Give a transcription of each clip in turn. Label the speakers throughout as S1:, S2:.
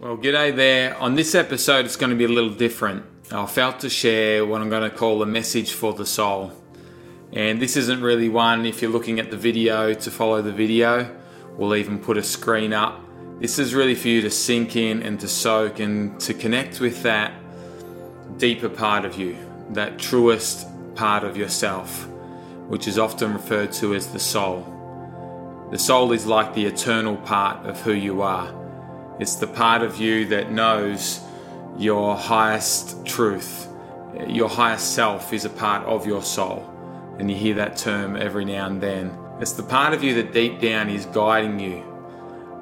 S1: Well, g'day there. On this episode, it's going to be a little different. I felt to share what I'm going to call a message for the soul. And this isn't really one, if you're looking at the video, to follow the video. We'll even put a screen up. This is really for you to sink in and to soak and to connect with that deeper part of you, that truest part of yourself, which is often referred to as the soul. The soul is like the eternal part of who you are. It's the part of you that knows your highest truth. Your highest self is a part of your soul. And you hear that term every now and then. It's the part of you that deep down is guiding you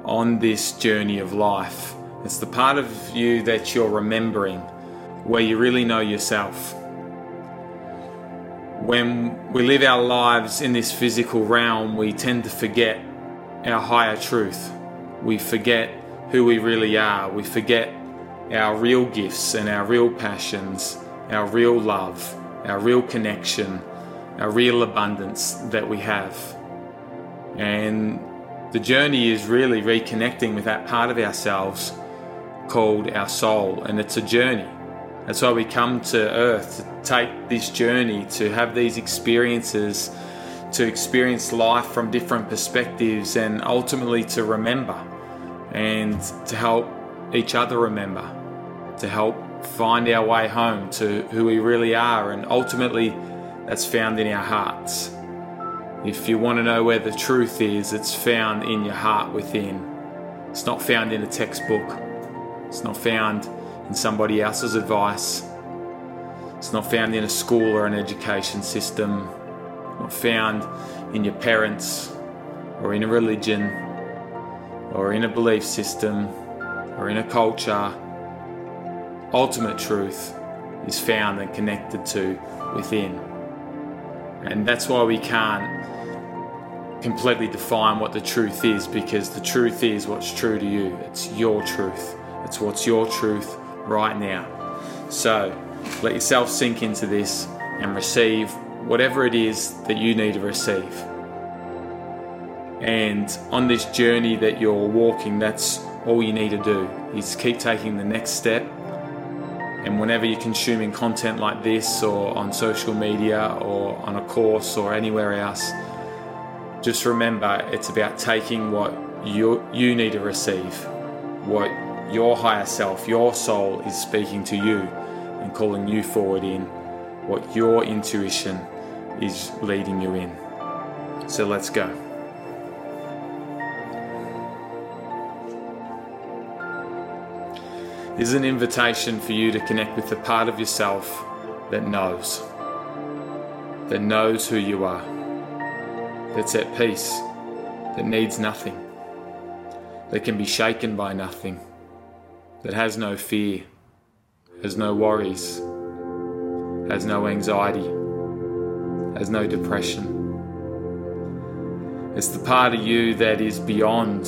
S1: on this journey of life. It's the part of you that you're remembering where you really know yourself. When we live our lives in this physical realm, we tend to forget our higher truth. We forget who we really are. We forget our real gifts and our real passions, our real love, our real connection, our real abundance that we have. And the journey is really reconnecting with that part of ourselves called our soul, and it's a journey. That's why we come to earth to take this journey, to have these experiences, to experience life from different perspectives, and ultimately to remember and to help each other remember, to help find our way home to who we really are, and ultimately that's found in our hearts. If you want to know where the truth is, it's found in your heart within. It's not found in a textbook. It's not found in somebody else's advice. It's not found in a school or an education system. it's Not found in your parents or in a religion or in a belief system or in a culture. Ultimate truth is found and connected to within. And that's why we can't completely define what the truth is because the truth is what's true to you. It's your truth. It's what's your truth right now. So let yourself sink into this and receive whatever it is that you need to receive. And on this journey that you're walking, that's all you need to do is keep taking the next step. And whenever you're consuming content like this, or on social media, or on a course, or anywhere else, just remember it's about taking what you, you need to receive, what your higher self, your soul is speaking to you and calling you forward in, what your intuition is leading you in. So let's go. Is an invitation for you to connect with the part of yourself that knows, that knows who you are that's at peace, that needs nothing, that can be shaken by nothing, that has no fear, has no worries, has no anxiety, has no depression. It's the part of you that is beyond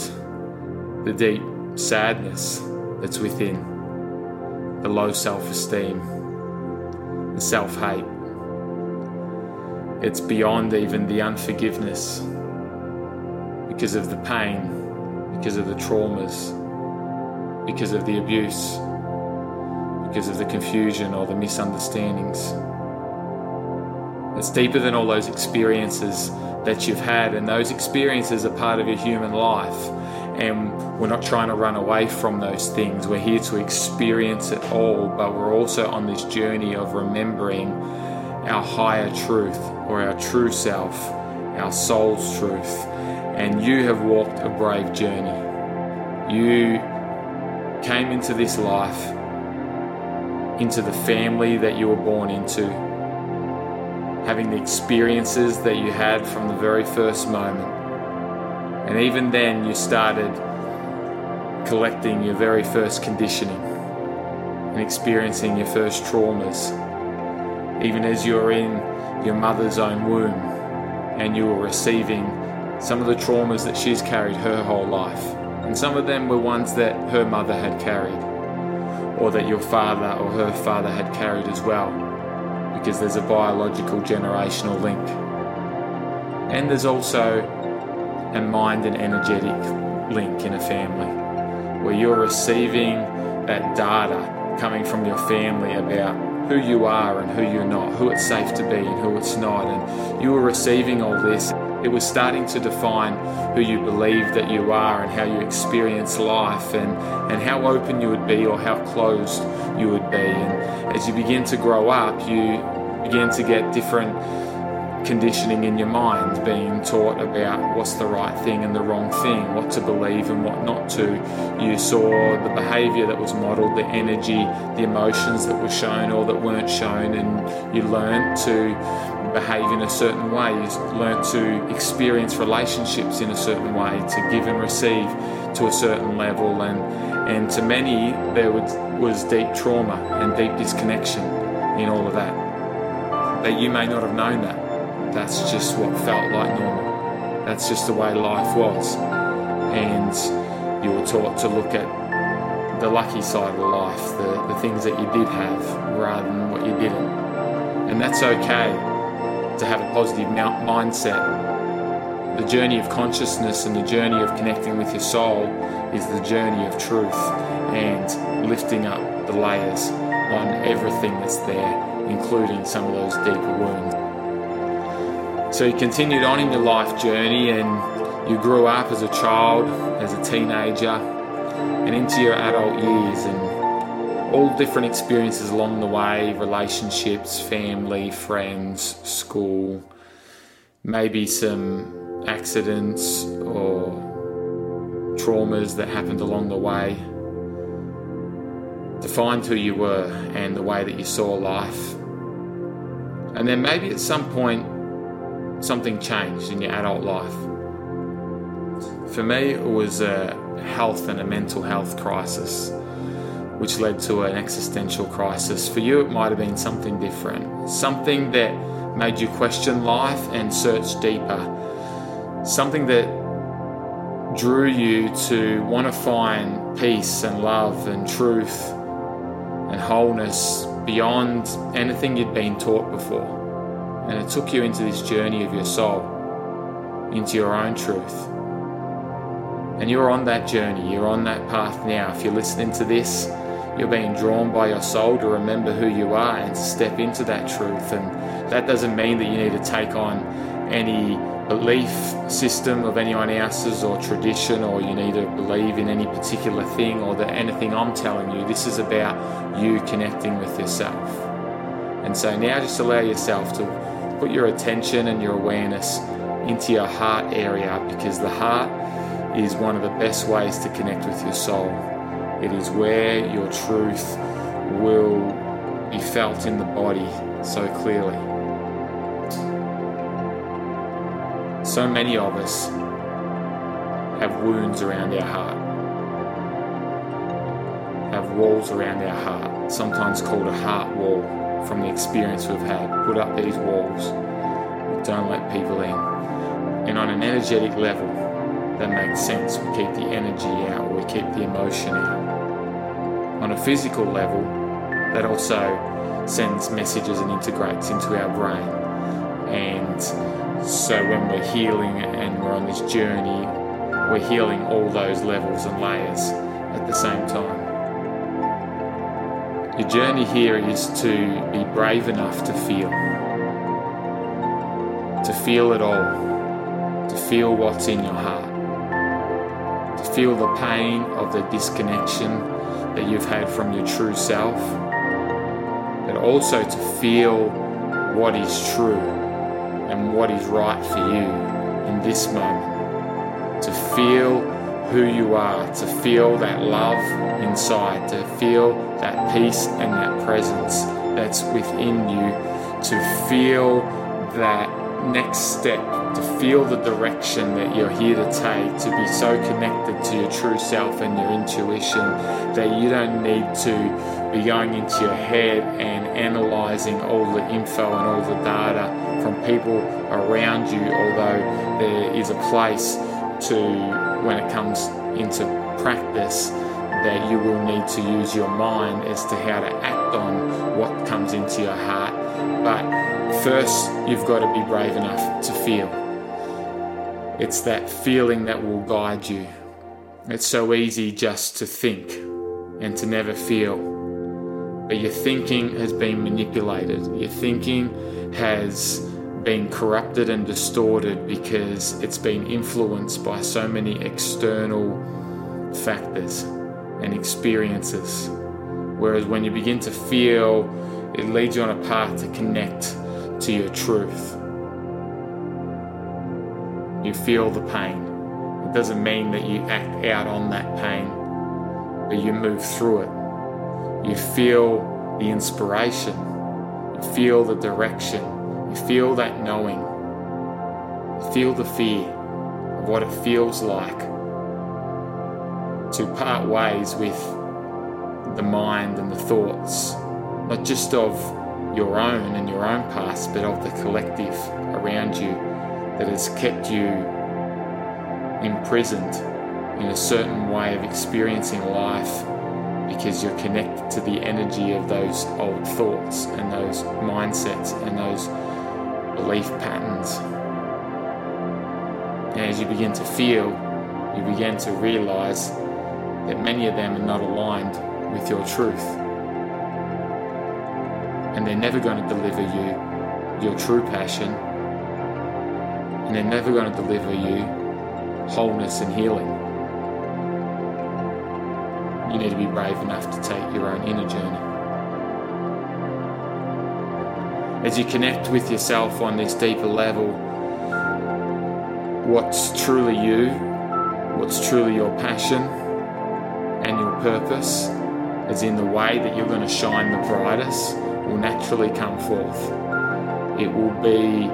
S1: the deep sadness that's within, the low self esteem, the self hate it's beyond even the unforgiveness because of the pain, because of the traumas, because of the abuse, because of the confusion or the misunderstandings. It's deeper than all those experiences that you've had, and those experiences are part of your human life. And we're not trying to run away from those things. We're here to experience it all, but we're also on this journey of remembering our higher truth or our true self, our soul's truth. And you have walked a brave journey. You came into this life, into the family that you were born into, having the experiences that you had from the very first moment. And even then, you started collecting your very first conditioning and experiencing your first traumas even as you're in your mother's own womb and you were receiving some of the traumas that she's carried her whole life. And some of them were ones that her mother had carried, or that your father or her father had carried as well, because there's a biological generational link. And there's also a mind and energetic link in a family. Where you're receiving that data coming from your family about who you are and who you're not, who it's safe to be and who it's not. And you were receiving all this. It was starting to define who you believe that you are and how you experience life and, and how open you would be or how closed you would be. And as you begin to grow up, you begin to get different conditioning in your mind, being taught about what's the right thing and the wrong thing, what to believe and what not to. You saw the behavior that was modeled, the energy, the emotions that were shown or that weren't shown, and you learned to behave in a certain way. You learned to experience relationships in a certain way, to give and receive to a certain level, and and to many there was, was deep trauma and deep disconnection in all of that. But you may not have known that that's just what felt like normal. That's just the way life was. And you were taught to look at the lucky side of life, the, the things that you did have rather than what you didn't. And that's okay to have a positive mindset. The journey of consciousness and the journey of connecting with your soul is the journey of truth and lifting up the layers on everything that's there, including some of those deeper wounds. So you continued on in your life journey and you grew up as a child, as a teenager, and into your adult years, and all different experiences along the way relationships, family, friends, school, maybe some accidents or traumas that happened along the way defined who you were and the way that you saw life. And then maybe at some point something changed in your adult life. For me, it was a health and a mental health crisis, which led to an existential crisis. For you, it might have been something different, something that made you question life and search deeper, something that drew you to want to find peace and love and truth and wholeness beyond anything you'd been taught before. And it took you into this journey of your soul, into your own truth. And you're on that journey, you're on that path now. If you're listening to this, you're being drawn by your soul to remember who you are and step into that truth. And that doesn't mean that you need to take on any belief system of anyone else's or tradition or you need to believe in any particular thing or that anything I'm telling you. This is about you connecting with yourself. And so now just allow yourself to put your attention and your awareness into your heart area because the heart is one of the best ways to connect with your soul. It is where your truth will be felt in the body so clearly. So many of us have wounds around our heart, have walls around our heart, sometimes called a heart wall from the experience we've had. Put up these walls. Don't let people in. And on an energetic level, that makes sense. We keep the energy out, we keep the emotion out. On a physical level, that also sends messages and integrates into our brain. And so when we're healing and we're on this journey, we're healing all those levels and layers at the same time. Your journey here is to be brave enough to feel. To feel it all. To feel what's in your heart. To feel the pain of the disconnection that you've had from your true self. But also to feel what is true and what is right for you in this moment. To feel who you are, to feel that love inside, to feel that peace and that presence that's within you, to feel that next step, to feel the direction that you're here to take, to be so connected to your true self and your intuition that you don't need to be going into your head and analyzing all the info and all the data from people around you, although there is a place to when it comes into practice that you will need to use your mind as to how to act on what comes into your heart. But first, you've got to be brave enough to feel. It's that feeling that will guide you. It's so easy just to think and to never feel. But your thinking has been manipulated. Your thinking has been corrupted and distorted because it's been influenced by so many external factors and experiences. Whereas when you begin to feel, it leads you on a path to connect to your truth. You feel the pain. It doesn't mean that you act out on that pain, but you move through it. You feel the inspiration, you feel the direction, you feel that knowing, you feel the fear of what it feels like to part ways with the mind and the thoughts, not just of your own and your own past, but of the collective around you that has kept you imprisoned in a certain way of experiencing life because you're connected to the energy of those old thoughts and those mindsets and those belief patterns. And as you begin to feel, you begin to realize that many of them are not aligned with your truth. And they're never going to deliver you your true passion. And they're never going to deliver you wholeness and healing. You need to be brave enough to take your own inner journey. As you connect with yourself on this deeper level, what's truly you, what's truly your passion and your purpose, as in the way that you're going to shine the brightest, will naturally come forth. It will be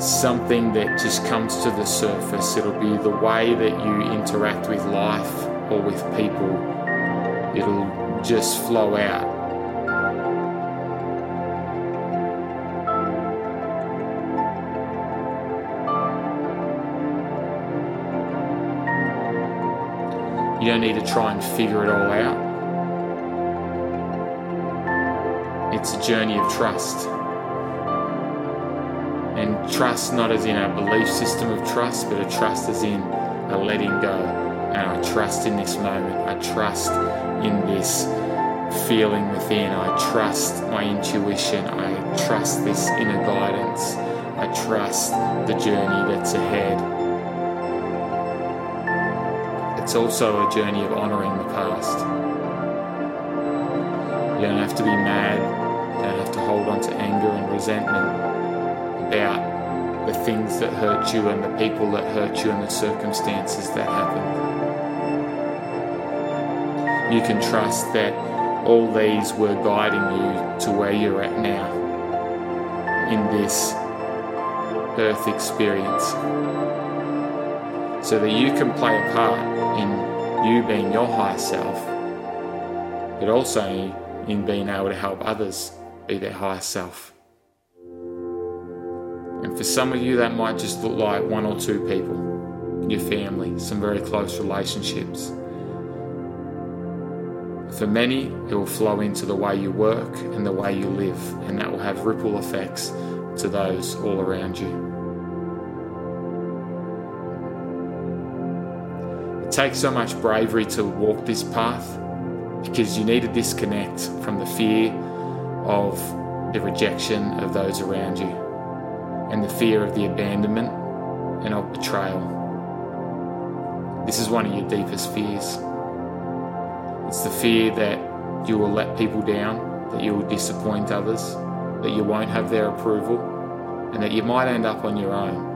S1: something that just comes to the surface. It'll be the way that you interact with life or with people. It'll just flow out. You don't need to try and figure it all out. It's a journey of trust. And trust not as in a belief system of trust, but a trust as in a letting go. And I trust in this moment. I trust in this feeling within. I trust my intuition. I trust this inner guidance. I trust the journey that's ahead. It's also a journey of honouring the past. You don't have to be mad, you don't have to hold on to anger and resentment about the things that hurt you and the people that hurt you and the circumstances that happened. You can trust that all these were guiding you to where you're at now in this earth experience so that you can play a part in you being your higher self, but also in being able to help others be their higher self. And for some of you, that might just look like one or two people, your family, some very close relationships. For many, it will flow into the way you work and the way you live, and that will have ripple effects to those all around you. Takes so much bravery to walk this path because you need to disconnect from the fear of the rejection of those around you and the fear of the abandonment and of betrayal. This is one of your deepest fears. It's the fear that you will let people down, that you will disappoint others, that you won't have their approval, and that you might end up on your own.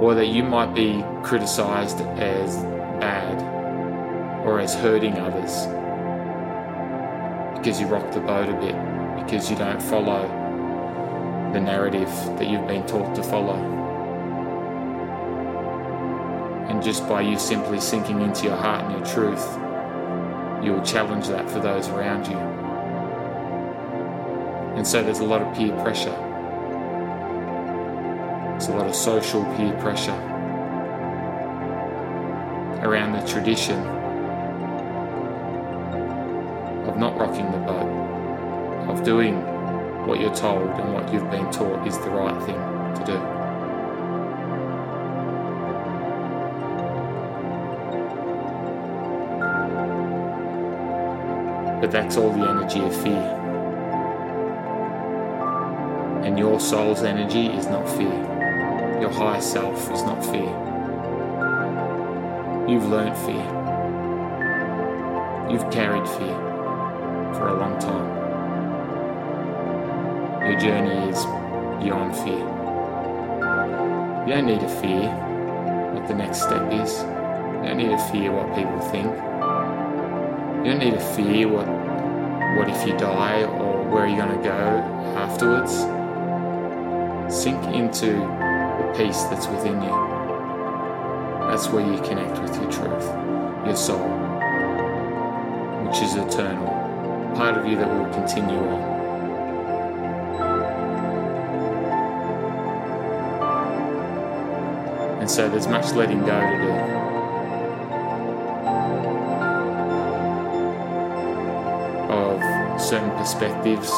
S1: Or that you might be criticized as bad or as hurting others because you rock the boat a bit, because you don't follow the narrative that you've been taught to follow. And just by you simply sinking into your heart and your truth, you will challenge that for those around you. And so there's a lot of peer pressure. There's a lot of social peer pressure around the tradition of not rocking the boat, of doing what you're told and what you've been taught is the right thing to do. but that's all the energy of fear. And your soul's energy is not fear. Your higher self is not fear. You've learnt fear. You've carried fear for a long time. Your journey is beyond fear. You don't need to fear what the next step is. You don't need to fear what people think. You don't need to fear what what if you die or where are you going to go afterwards. Sink into peace that's within you. That's where you connect with your truth, your soul, which is eternal, part of you that will continue on. And so there's much letting go to do. Of certain perspectives,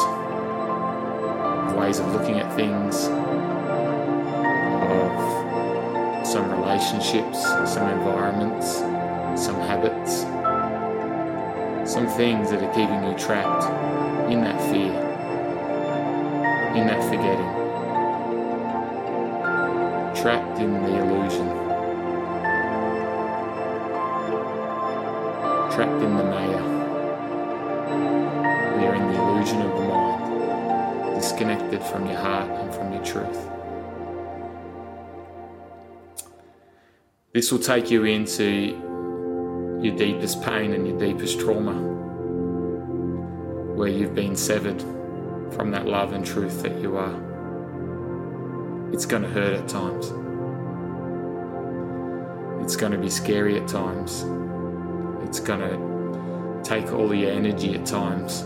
S1: ways of looking at things, relationships, some environments, some habits, some things that are keeping you trapped in that fear, in that forgetting trapped in the illusion, trapped in the Maya. We are in the illusion of the mind, disconnected from your heart and from your truth. This will take you into your deepest pain and your deepest trauma, where you've been severed from that love and truth that you are. It's going to hurt at times. It's going to be scary at times. It's going to take all your energy at times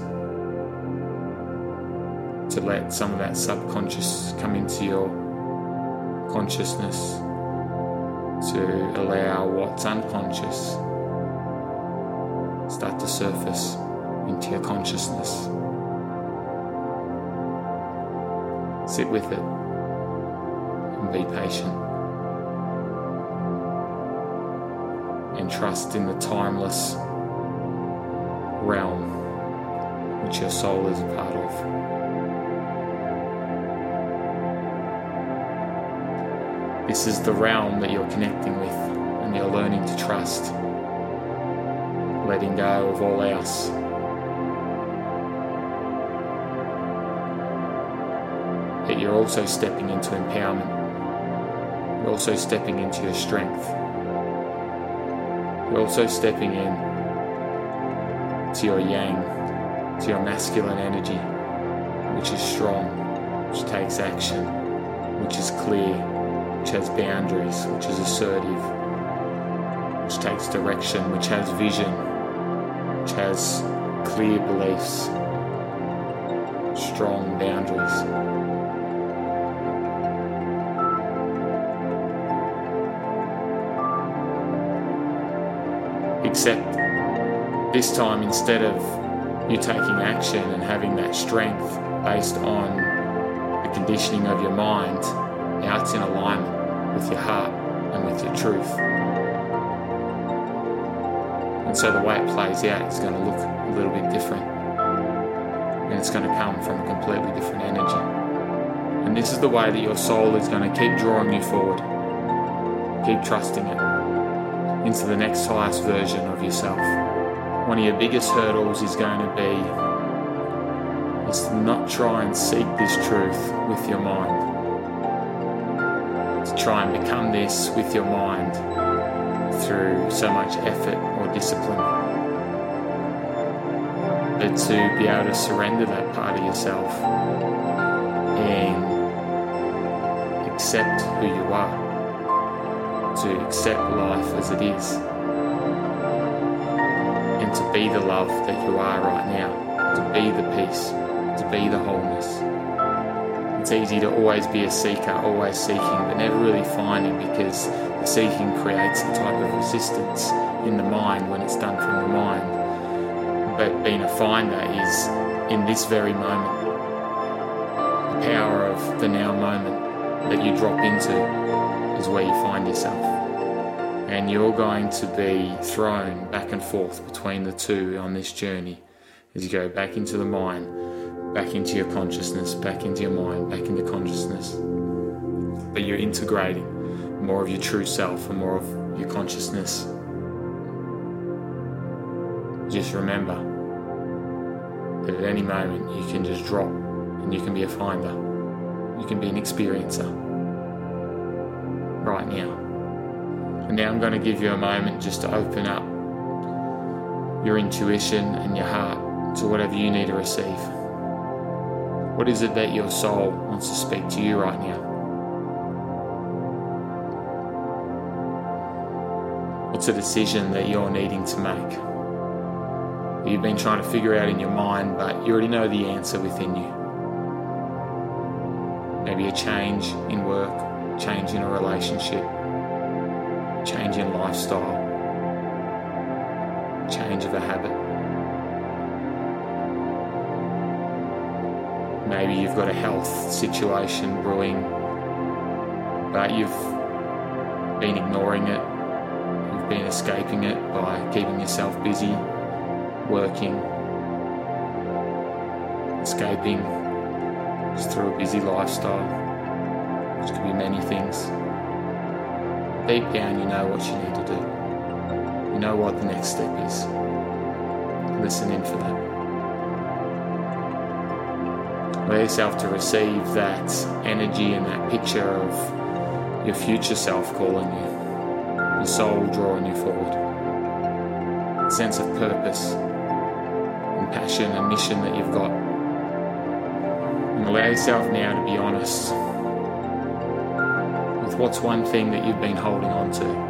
S1: to let some of that subconscious come into your consciousness, to allow what's unconscious start to surface into your consciousness. Sit with it and be patient. And trust in the timeless realm which your soul is a part of. This is the realm that you're connecting with and you're learning to trust, letting go of all else. But you're also stepping into empowerment you're also stepping into your strength. You're also stepping in to your yang, to your masculine energy, which is strong, which takes action, which is clear, which has boundaries, which is assertive, which takes direction, which has vision, which has clear beliefs, strong boundaries. Except this time, instead of you taking action and having that strength based on the conditioning of your mind, it's in alignment with your heart and with your truth. And so the way it plays out is going to look a little bit different. And it's going to come from a completely different energy. And this is the way that your soul is going to keep drawing you forward. Keep trusting it into the next highest version of yourself. One of your biggest hurdles is going to be is to not try and seek this truth with your mind. Try and become this with your mind through so much effort or discipline. But to be able to surrender that part of yourself and accept who you are to accept life as it is and to be the love that you are right now, to be the peace, to be the wholeness. It's easy to always be a seeker, always seeking, but never really finding because the seeking creates a type of resistance in the mind when it's done from the mind. But being a finder is in this very moment, the power of the now moment that you drop into is where you find yourself. And you're going to be thrown back and forth between the two on this journey. as you go back into the mind, back into your consciousness, back into your mind, back into consciousness. But you're integrating more of your true self and more of your consciousness. Just remember that at any moment you can just drop and you can be a finder. You can be an experiencer right now. And now I'm going to give you a moment just to open up your intuition and your heart to whatever you need to receive. What is it that your soul wants to speak to you right now? What's a decision that you're needing to make? You've been trying to figure out in your mind, but you already know the answer within you. Maybe a change in work, change in a relationship, change in lifestyle, change of a habit. Maybe you've got a health situation brewing, but you've been ignoring it, you've been escaping it by keeping yourself busy, working, escaping just through a busy lifestyle, which could be many things. Deep down, you know what you need to do. You know what the next step is. Listen in for that. Allow yourself to receive that energy and that picture of your future self calling you, your soul drawing you forward, that sense of purpose and passion and mission that you've got. And allow yourself now to be honest with what's one thing that you've been holding on to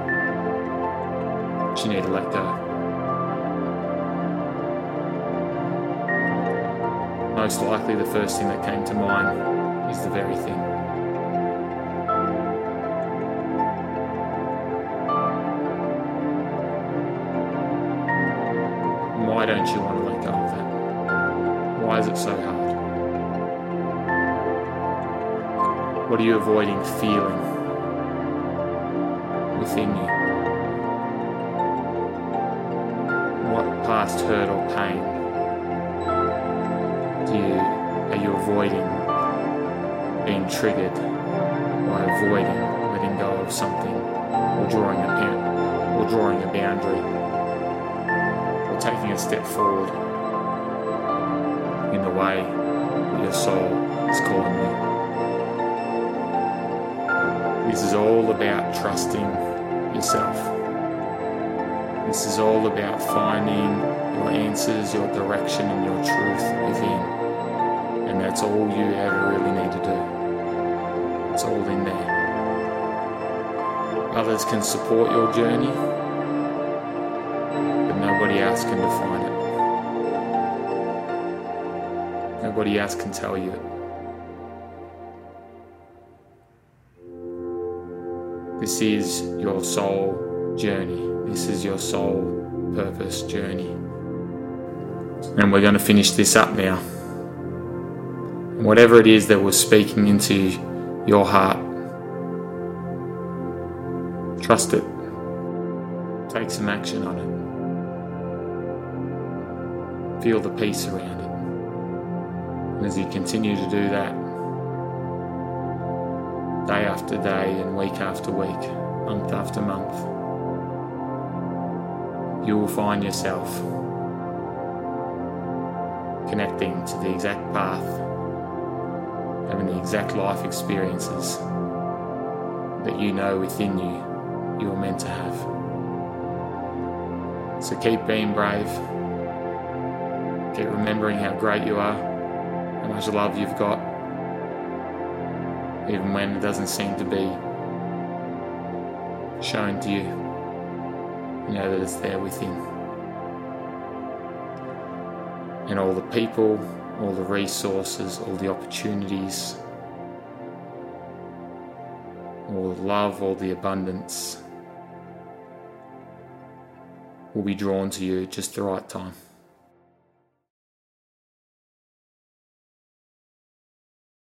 S1: you need to let go. Most likely, the first thing that came to mind is the very thing. Why don't you want to let go of that? Why is it so hard? What are you avoiding feeling within you? What past hurt or pain do you are you avoiding being triggered by avoiding letting go of something or drawing a pen or drawing a boundary or taking a step forward in the way that your soul is calling you. This is all about trusting yourself. This is all about finding your answers, your direction, and your truth within. And that's all you ever really need to do. It's all in there. Others can support your journey, but nobody else can define it. Nobody else can tell you it. This is your soul journey. This is your soul purpose journey. And we're going to finish this up now. Whatever it is that was speaking into your heart, trust it. Take some action on it. Feel the peace around it. And as you continue to do that, day after day and week after week, month after month, you will find yourself connecting to the exact path, exact life experiences that you know within you you are meant to have. So keep being brave, keep remembering how great you are, and how much love you've got, even when it doesn't seem to be shown to you you know that it's there within. And all the people, all the resources, all the opportunities, love, all the abundance will be drawn to you just the right time.